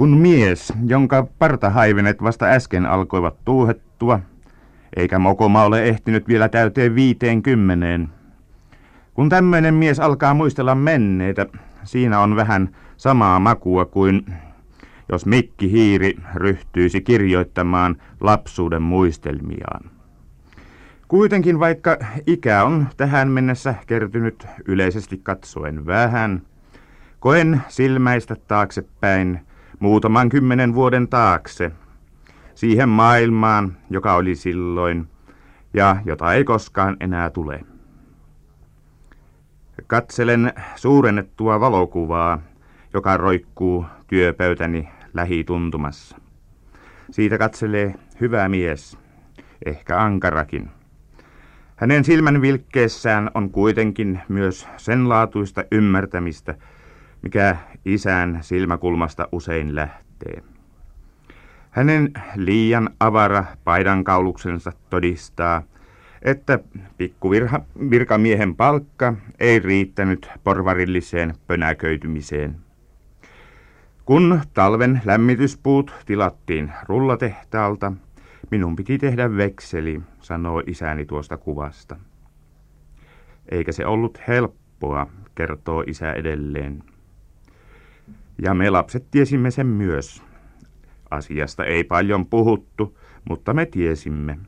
Kun mies, jonka partahaivenet vasta äsken alkoivat tuuhettua, eikä mokoma ole ehtinyt vielä täyteen viiteen kymmeneen. Kun tämmöinen mies alkaa muistella menneitä, siinä on vähän samaa makua kuin jos Mikki Hiiri ryhtyisi kirjoittamaan lapsuuden muistelmiaan. Kuitenkin vaikka ikä on tähän mennessä kertynyt yleisesti katsoen vähän, koen silmäistä taaksepäin muutaman kymmenen vuoden taakse, siihen maailmaan, joka oli silloin ja jota ei koskaan enää tule. Katselen suurennettua valokuvaa, joka roikkuu työpöytäni lähituntumassa. Siitä katselee hyvä mies, ehkä ankarakin. Hänen silmän vilkkeessään on kuitenkin myös sen laatuista ymmärtämistä, mikä isän silmäkulmasta usein lähtee. Hänen liian avara paidankauluksensa todistaa, että pikkuvirkamiehen palkka ei riittänyt porvarilliseen pönäköitymiseen. Kun talven lämmityspuut tilattiin rullatehtaalta, minun piti tehdä vekseli, sanoo isäni tuosta kuvasta. Eikä se ollut helppoa, kertoo isä edelleen. Ja me lapset tiesimme sen myös. Asiasta ei paljon puhuttu, mutta me tiesimme.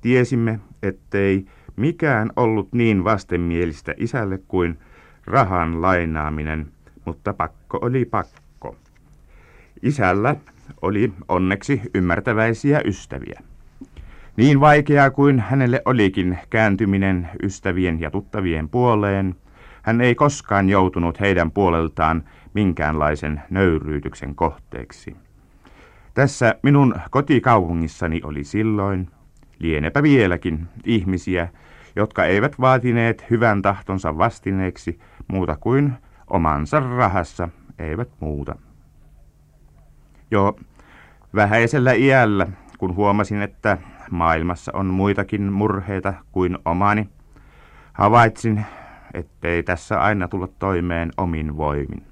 Tiesimme, ettei mikään ollut niin vastenmielistä isälle kuin rahan lainaaminen, mutta pakko oli pakko. Isällä oli onneksi ymmärtäväisiä ystäviä. Niin vaikeaa kuin hänelle olikin kääntyminen ystävien ja tuttavien puoleen, hän ei koskaan joutunut heidän puoleltaan minkäänlaisen nöyryytyksen kohteeksi. Tässä minun kotikaupungissani oli silloin, lienepä vieläkin, ihmisiä, jotka eivät vaatineet hyvän tahtonsa vastineeksi muuta kuin omansa rahassa, eivät muuta. Jo vähäisellä iällä, kun huomasin, että maailmassa on muitakin murheita kuin omani, havaitsin, ettei tässä aina tulla toimeen omin voimin.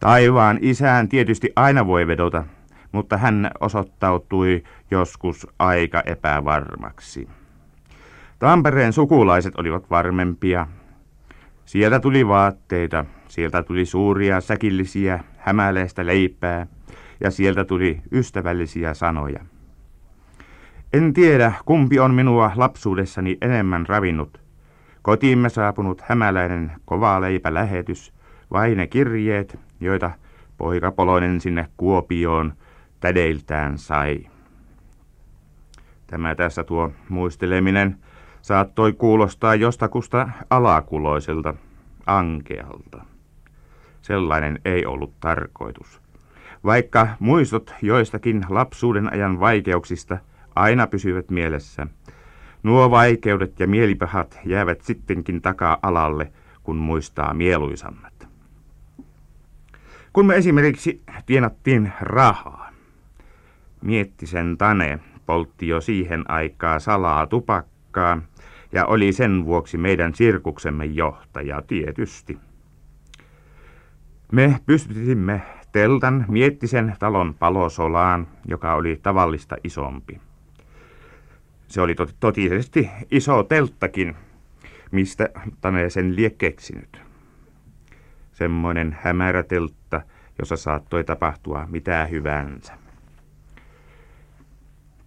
Taivaan isään tietysti aina voi vedota, mutta hän osoittautui joskus aika epävarmaksi. Tampereen sukulaiset olivat varmempia. Sieltä tuli vaatteita, sieltä tuli suuria säkillisiä hämäleistä leipää ja sieltä tuli ystävällisiä sanoja. En tiedä, kumpi on minua lapsuudessani enemmän ravinnut. Kotiimme saapunut hämäläinen leipä lähetys vai ne kirjeet, joita poika Poloinen sinne Kuopioon tädeiltään sai. Tämä tässä tuo muisteleminen saattoi kuulostaa jostakusta alakuloiselta, ankealta. Sellainen ei ollut tarkoitus. Vaikka muistot joistakin lapsuuden ajan vaikeuksista aina pysyvät mielessä, nuo vaikeudet ja mielipahat jäävät sittenkin taka-alalle, kun muistaa mieluisammat. Kun me esimerkiksi tienattiin rahaa, Miettisen Tane poltti jo siihen aikaa salaa tupakkaa ja oli sen vuoksi meidän sirkuksemme johtaja tietysti. Me pystytimme teltan Miettisen talon palosolaan, joka oli tavallista isompi. Se oli tot- totisesti iso telttakin, mistä Tane sen lie keksinyt. Semmoinen hämärä teltta, jossa saattoi tapahtua mitä hyvänsä.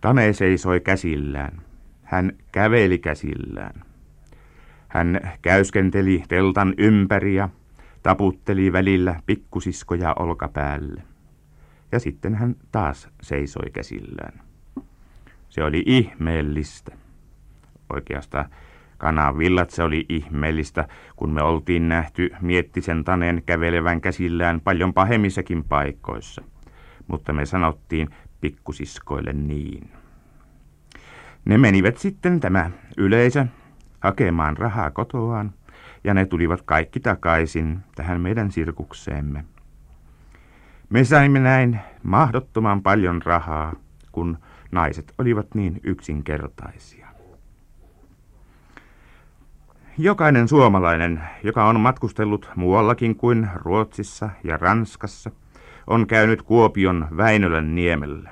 Tane seisoi käsillään. Hän käveli käsillään. Hän käyskenteli teltan ympäri ja taputteli välillä pikkusiskoja olkapäälle. Ja sitten hän taas seisoi käsillään. Se oli ihmeellistä. Oikeastaan villat se oli ihmeellistä, kun me oltiin nähty miettisen Taneen kävelevän käsillään paljon pahemmissakin paikoissa. Mutta me sanottiin pikkusiskoille niin. Ne menivät sitten tämä yleisö hakemaan rahaa kotoaan, ja ne tulivat kaikki takaisin tähän meidän sirkukseemme. Me saimme näin mahdottoman paljon rahaa, kun naiset olivat niin yksinkertaisia. Jokainen suomalainen, joka on matkustellut muuallakin kuin Ruotsissa ja Ranskassa, on käynyt Kuopion Väinölän niemellä.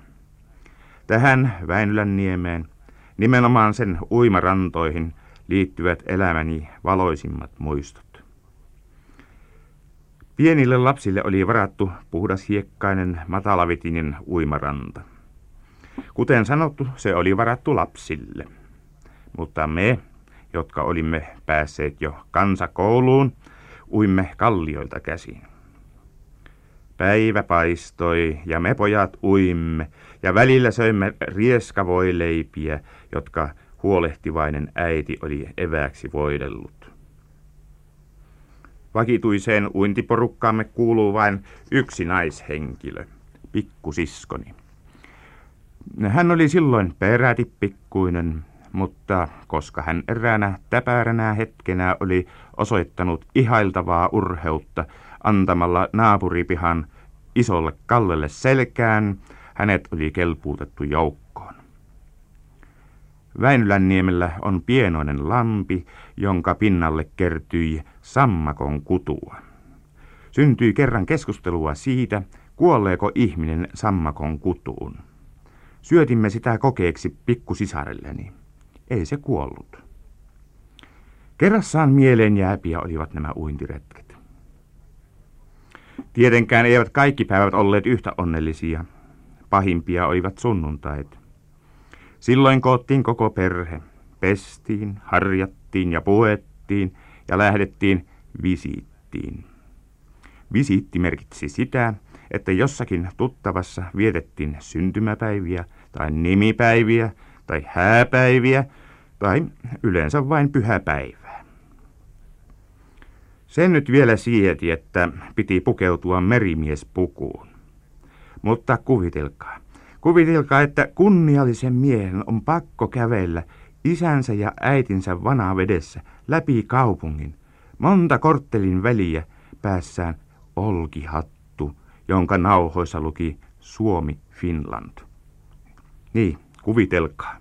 Tähän Väinölän niemeen, nimenomaan sen uimarantoihin, liittyvät elämäni valoisimmat muistot. Pienille lapsille oli varattu puhdas hiekkainen matalavetinen uimaranta. Kuten sanottu, se oli varattu lapsille. Mutta me, jotka olimme päässeet jo kansakouluun, uimme kallioilta käsin. Päivä paistoi ja me pojat uimme ja välillä söimme rieskavoileipiä, jotka huolehtivainen äiti oli evääksi voidellut. Vakituiseen uintiporukkaamme kuuluu vain yksi naishenkilö, pikkusiskoni. Hän oli silloin peräti pikkuinen, mutta koska hän eräänä täpäränä hetkenä oli osoittanut ihailtavaa urheutta antamalla naapuripihan isolle Kallelle selkään, hänet oli kelpuutettu joukkoon. Väinylänniemellä on pienoinen lampi, jonka pinnalle kertyi sammakon kutua. Syntyi kerran keskustelua siitä, kuolleeko ihminen sammakon kutuun. Syötimme sitä kokeeksi pikkusisarelleni. Ei se kuollut. Kerrassaan mieleen jääpiä olivat nämä uintiretket. Tietenkään eivät kaikki päivät olleet yhtä onnellisia. Pahimpia olivat sunnuntait. Silloin koottiin koko perhe. Pestiin, harjattiin ja puettiin ja lähdettiin visiittiin. Visiitti merkitsi sitä, että jossakin tuttavassa vietettiin syntymäpäiviä tai nimipäiviä tai hääpäiviä tai yleensä vain pyhäpäivää. Sen nyt vielä sieti, että piti pukeutua merimiespukuun. Mutta kuvitelkaa, kuvitelkaa, että kunniallisen miehen on pakko kävellä isänsä ja äitinsä vanavedessä läpi kaupungin, monta korttelin väliä päässään olkihattu, jonka nauhoissa luki Suomi Finland. Niin, kuvitelkaa.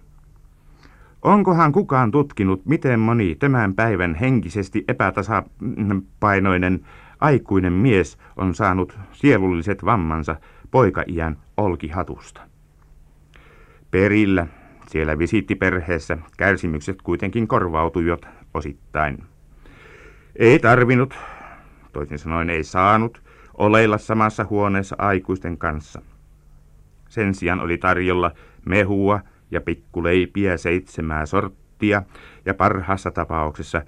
Onkohan kukaan tutkinut, miten moni tämän päivän henkisesti epätasapainoinen aikuinen mies on saanut sielulliset vammansa poikaiän olkihatusta? Perillä, siellä visittiperheessä, kärsimykset kuitenkin korvautuivat osittain. Ei tarvinnut, toisin sanoen ei saanut, oleilla samassa huoneessa aikuisten kanssa. Sen sijaan oli tarjolla mehua ja pikkuleipiä seitsemää sorttia ja parhaassa tapauksessa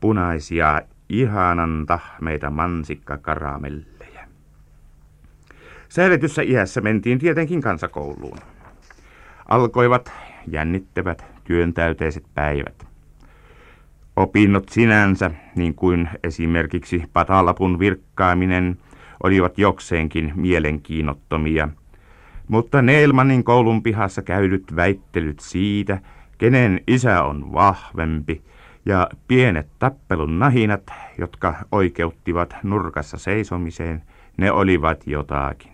punaisia ihanan tahmeita mansikkakaramellejä. Säädetyssä iässä mentiin tietenkin kansakouluun. Alkoivat jännittävät työntäyteiset päivät. Opinnot sinänsä, niin kuin esimerkiksi patalapun virkkaaminen, olivat jokseenkin mielenkiinnottomia – mutta Neelmanin koulun pihassa käydyt väittelyt siitä, kenen isä on vahvempi, ja pienet tappelun nahinat, jotka oikeuttivat nurkassa seisomiseen, ne olivat jotakin.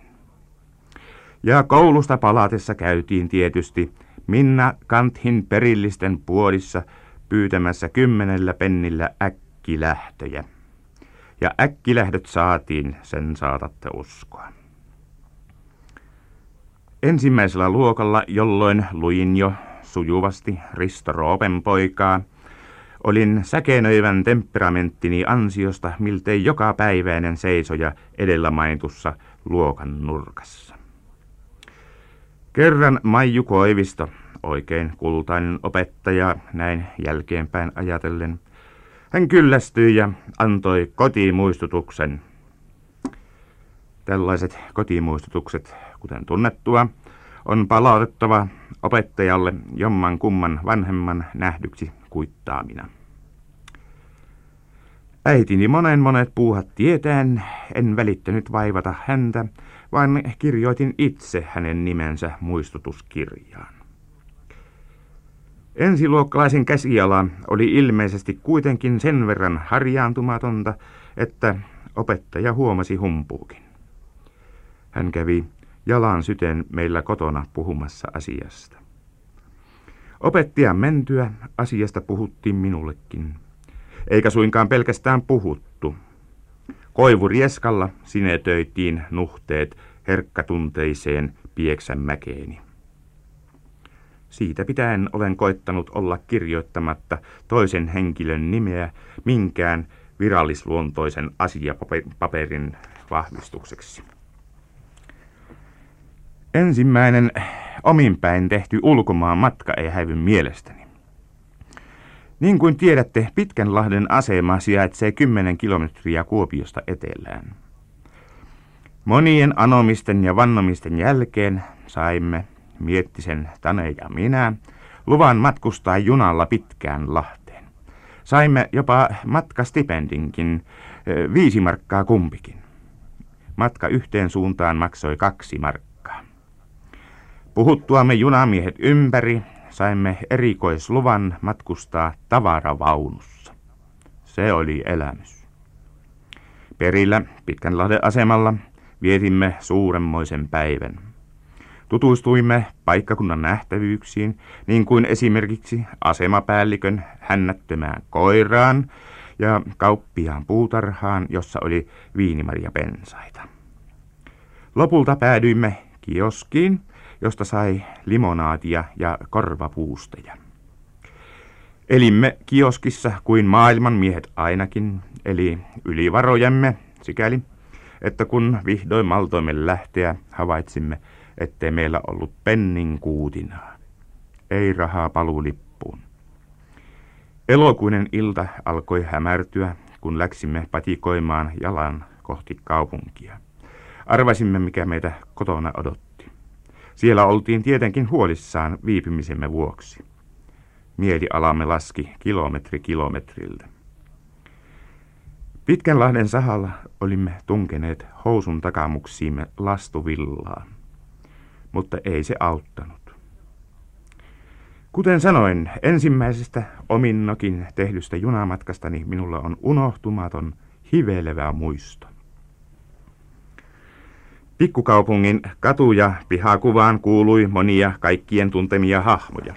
Ja koulusta palatessa käytiin tietysti Minna Kanthin perillisten puolissa pyytämässä kymmenellä pennillä äkkilähtöjä. Ja äkkilähdöt saatiin, sen saatatte uskoa. Ensimmäisellä luokalla, jolloin luin jo sujuvasti Risto Roopen poikaa, olin säkenöivän temperamenttini ansiosta miltei joka päiväinen seisoja edellä mainitussa luokan nurkassa. Kerran Maiju Koivisto, oikein kultainen opettaja, näin jälkeenpäin ajatellen, hän kyllästyi ja antoi kotimuistutuksen. Tällaiset kotimuistutukset kuten tunnettua, on palautettava opettajalle jomman kumman vanhemman nähdyksi kuittaamina. Äitini monen monet puuhat tietään, en välittänyt vaivata häntä, vaan kirjoitin itse hänen nimensä muistutuskirjaan. Ensiluokkalaisen käsiala oli ilmeisesti kuitenkin sen verran harjaantumatonta, että opettaja huomasi humpuukin. Hän kävi jalan syten meillä kotona puhumassa asiasta. Opettajan mentyä asiasta puhuttiin minullekin. Eikä suinkaan pelkästään puhuttu. Koivurieskalla sinetöitiin nuhteet herkkätunteiseen Pieksämäkeeni. Siitä pitäen olen koittanut olla kirjoittamatta toisen henkilön nimeä minkään virallisluontoisen asiapaperin vahvistukseksi. Ensimmäinen ominpäin tehty ulkomaan matka ei häivy mielestäni. Niin kuin tiedätte, Pitkänlahden asema sijaitsee 10 kilometriä Kuopiosta etelään. Monien anomisten ja vannomisten jälkeen saimme, Miettisen Tane ja minä, luvan matkustaa junalla pitkään Lahteen. Saimme jopa matkastipendinkin, viisi markkaa kumpikin. Matka yhteen suuntaan maksoi kaksi markkaa. Puhuttuamme junamiehet ympäri, saimme erikoisluvan matkustaa tavaravaunussa. Se oli elämys. Perillä Pitkänlahden asemalla vietimme suuremmoisen päivän. Tutustuimme paikkakunnan nähtävyyksiin, niin kuin esimerkiksi asemapäällikön hännättömään koiraan ja kauppiaan puutarhaan, jossa oli viinimaria pensaita. Lopulta päädyimme kioskiin, josta sai limonaatia ja korvapuusteja. Elimme kioskissa kuin maailman miehet ainakin, eli ylivarojemme sikäli, että kun vihdoin maltoimme lähteä, havaitsimme, ettei meillä ollut pennin kuutinaa. Ei rahaa paluulippuun. Elokuinen ilta alkoi hämärtyä, kun läksimme patikoimaan jalan kohti kaupunkia. Arvasimme, mikä meitä kotona odotti. Siellä oltiin tietenkin huolissaan viipymisemme vuoksi. Mielialamme laski kilometri kilometriltä. Pitkänlahden sahalla olimme tunkeneet housun takamuksiimme lastuvillaa mutta ei se auttanut. Kuten sanoin, ensimmäisestä ominnokin tehdystä junamatkastani minulla on unohtumaton, hivelevä muisto. Pikkukaupungin katu- ja pihakuvaan kuului monia kaikkien tuntemia hahmoja.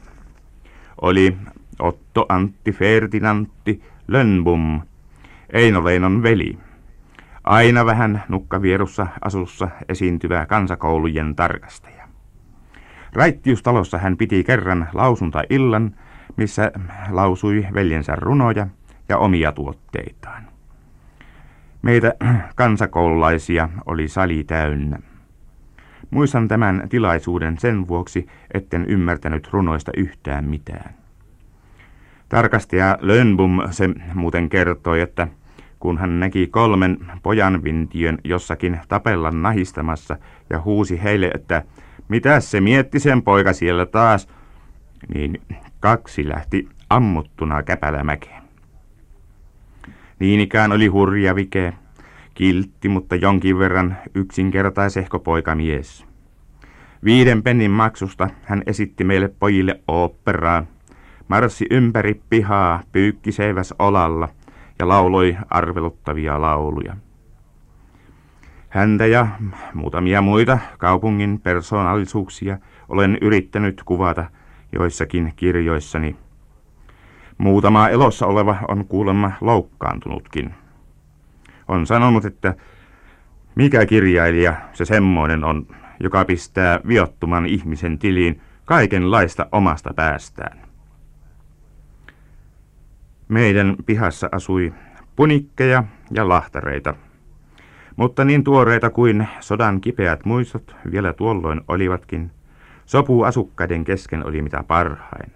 Oli Otto Antti Ferdinantti Lönnbum, Eino Leinon veli. Aina vähän nukkavierussa asussa esiintyvä kansakoulujen tarkastaja. Raittiustalossa hän piti kerran lausunta-illan, missä lausui veljensä runoja ja omia tuotteitaan. Meitä kansakoululaisia oli sali täynnä. Muistan tämän tilaisuuden sen vuoksi, etten ymmärtänyt runoista yhtään mitään. Tarkastaja Lönbum se muuten kertoi, että kun hän näki kolmen pojanvintiön jossakin tapella nahistamassa ja huusi heille, että Mitäs se mietti sen poika siellä taas? Niin kaksi lähti ammuttuna käpälämäkeen. Niin ikään oli hurja vike, kiltti, mutta jonkin verran yksinkertaisehko poikamies. Viiden pennin maksusta hän esitti meille pojille oopperaa, marssi ympäri pihaa pyykkiseiväs olalla ja lauloi arveluttavia lauluja. Häntä ja muutamia muita kaupungin persoonallisuuksia olen yrittänyt kuvata joissakin kirjoissani. Muutama elossa oleva on kuulemma loukkaantunutkin. On sanonut, että mikä kirjailija se semmoinen on, joka pistää viottuman ihmisen tiliin kaikenlaista omasta päästään. Meidän pihassa asui punikkeja ja lahtareita – mutta niin tuoreita kuin sodan kipeät muistot vielä tuolloin olivatkin, sopu asukkaiden kesken oli mitä parhain.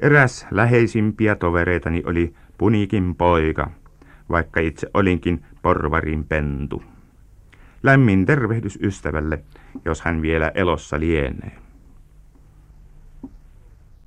Eräs läheisimpiä tovereitani oli Punikin poika, vaikka itse olinkin porvarin pentu. Lämmin tervehdys ystävälle, jos hän vielä elossa lienee.